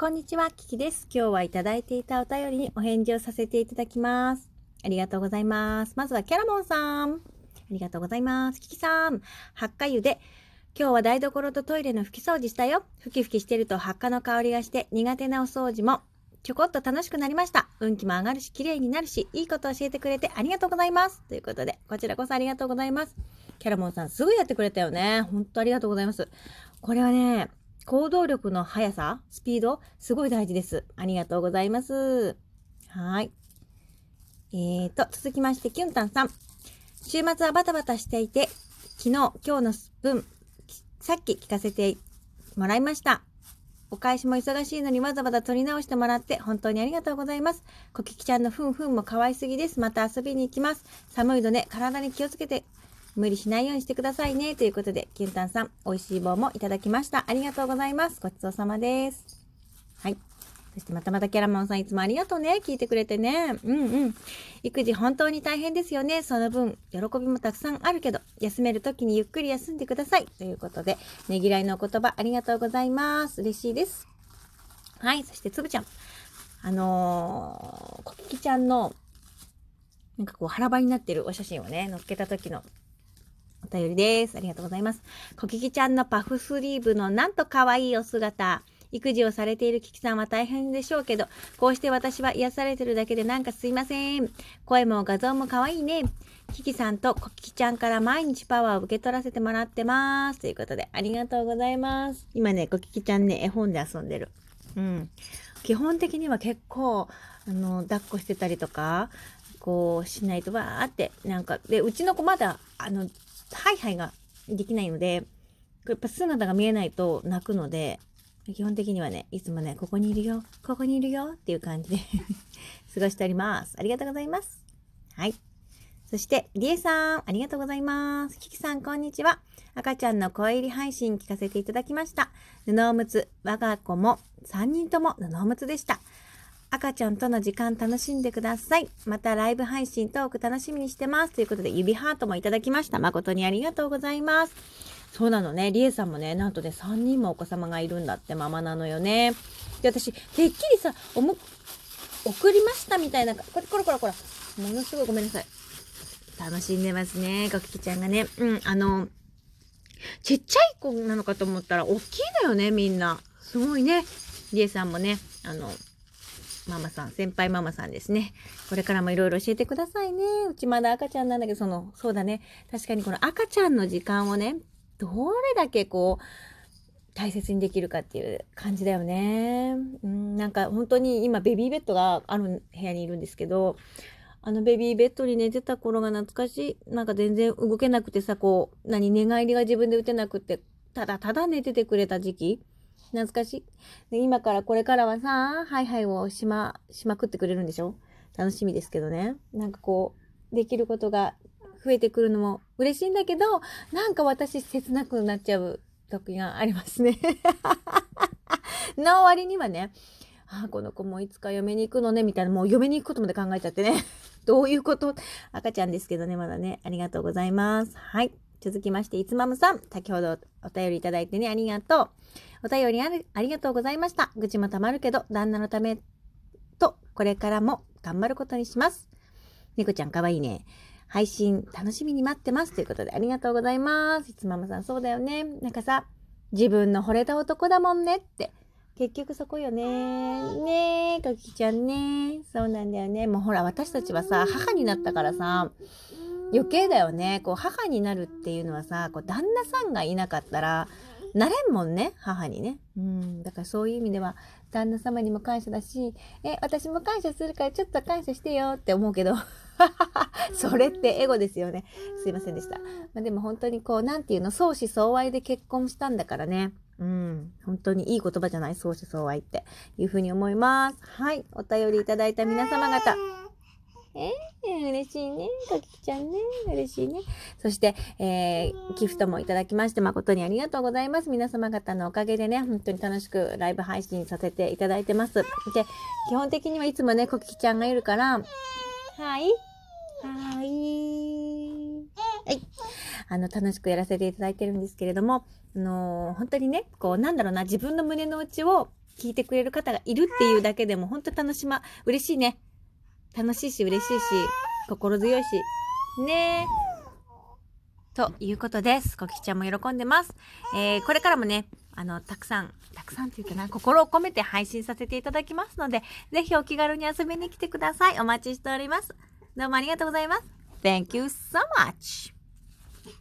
こんにちは、キキです。今日はいただいていたお便りにお返事をさせていただきます。ありがとうございます。まずはキャラモンさん。ありがとうございます。キキさん。発火湯で、今日は台所とトイレの拭き掃除したよ。ふきふきしてると発火の香りがして苦手なお掃除もちょこっと楽しくなりました。運気も上がるし、綺麗になるし、いいこと教えてくれてありがとうございます。ということで、こちらこそありがとうございます。キャラモンさん、すぐやってくれたよね。ほんとありがとうございます。これはね、行動力の速さ、スピード、すごい大事です。ありがとうございます。はい。えーと、続きまして、キュンタンさん。週末はバタバタしていて、昨日、今日の分、さっき聞かせてもらいました。お返しも忙しいのにわざわざ撮り直してもらって本当にありがとうございます。コキキちゃんのふんふんも可愛すぎです。また遊びに行きます。寒いので体に気をつけて無理しないようにしてくださいね。ということで、キュンタンさん、美味しい棒もいただきました。ありがとうございます。ごちそうさまです。はい。そしてまたまたキャラモンさんいつもありがとうね。聞いてくれてね。うんうん。育児本当に大変ですよね。その分、喜びもたくさんあるけど、休める時にゆっくり休んでください。ということで、ねぎらいのお言葉ありがとうございます。嬉しいです。はい。そしてつぶちゃん。あのー、コキキちゃんの、なんかこう腹ばいになってるお写真をね、載っけた時のお便りです。ありがとうございます。コキキちゃんのパフスリーブのなんと可愛いお姿。育児をされているキキさんは大変でしょうけど、こうして私は癒されてるだけでなんかすいません。声も画像も可愛いね。キキさんとコキキちゃんから毎日パワーを受け取らせてもらってます。ということで、ありがとうございます。今ね、コキキちゃんね、絵本で遊んでる。うん。基本的には結構、あの、抱っこしてたりとか、こうしないとわーって、なんか、で、うちの子まだ、あの、ハイハイができないので、やっぱ姿が見えないと泣くので、基本的にはね、いつもね、ここにいるよ、ここにいるよっていう感じで 過ごしております。ありがとうございます。はい。そして、りえさん、ありがとうございます。キキさん、こんにちは。赤ちゃんの声入り配信聞かせていただきました。布おむつ、我が子も3人とも布おむつでした。赤ちゃんとの時間楽しんでください。またライブ配信トーク楽しみにしてます。ということで、指ハートもいただきました。誠にありがとうございます。そうなのね。りえさんもね、なんとね、3人もお子様がいるんだってママなのよね。で、私、てっきりさ、おむ、送りましたみたいな、これ、これこれこれ。ものすごいごめんなさい。楽しんでますね。ガキキちゃんがね。うん、あの、ちっちゃい子なのかと思ったら、大きいのよね、みんな。すごいね。りえさんもね、あの、ママさん、先輩ママさんですね。これからもいろいろ教えてくださいね。うちまだ赤ちゃんなんだけど、その、そうだね。確かにこの赤ちゃんの時間をね、どれだけこう、大切にできるかっていう感じだよね。うん、なんか本当に今ベビーベッドがある部屋にいるんですけど、あのベビーベッドに寝てた頃が懐かしい。なんか全然動けなくてさ、こう、何、寝返りが自分で打てなくて、ただただ寝ててくれた時期。懐かしい。で今からこれからはさ、ハイハイをしま、しまくってくれるんでしょ？楽しみですけどね。なんかこう、できることが増えてくるのも嬉しいんだけど、なんか私切なくなっちゃう時がありますね。の割にはね、ああ、この子もいつか嫁に行くのね、みたいな、もう嫁に行くことまで考えちゃってね。どういうこと？赤ちゃんですけどね、まだね。ありがとうございます。はい。続きまして、いつまむさん。先ほどお便りいただいてね、ありがとう。お便りあるありがとうございました。愚痴もたまるけど、旦那のためと、これからも頑張ることにします。猫ちゃんかわいいね。配信楽しみに待ってます。ということで、ありがとうございます。いつまむさん、そうだよね。なんかさ、自分の惚れた男だもんねって。結局そこよね。ねえ、かきちゃんね。そうなんだよね。もうほら、私たちはさ、母になったからさ、余計だよね。こう、母になるっていうのはさ、こう、旦那さんがいなかったら、なれんもんね、母にね。うん。だからそういう意味では、旦那様にも感謝だし、え、私も感謝するからちょっと感謝してよって思うけど、それってエゴですよね。すいませんでした。まあ、でも本当にこう、なんていうの、相思相愛で結婚したんだからね。うん。本当にいい言葉じゃない相思相愛っていうふうに思います。はい。お便りいただいた皆様方。えー、嬉しいね。かきちゃんね。嬉しいね。そして、えー、ギフトもいただきまして誠にありがとうございます。皆様方のおかげでね、本当に楽しくライブ配信させていただいてます。で、基本的にはいつもね、コキちゃんがいるから、はい。はい。はい。あの、楽しくやらせていただいてるんですけれども、あのー本当にね、こう、なんだろうな、自分の胸の内を聞いてくれる方がいるっていうだけでも本当楽しま、嬉しいね。楽しいし嬉しいし、心強いし。ねということです。コキちゃんも喜んでます。えー、これからもね、あの、たくさん、たくさんっていうかな、心を込めて配信させていただきますので、ぜひお気軽に遊びに来てください。お待ちしております。どうもありがとうございます。Thank you so much!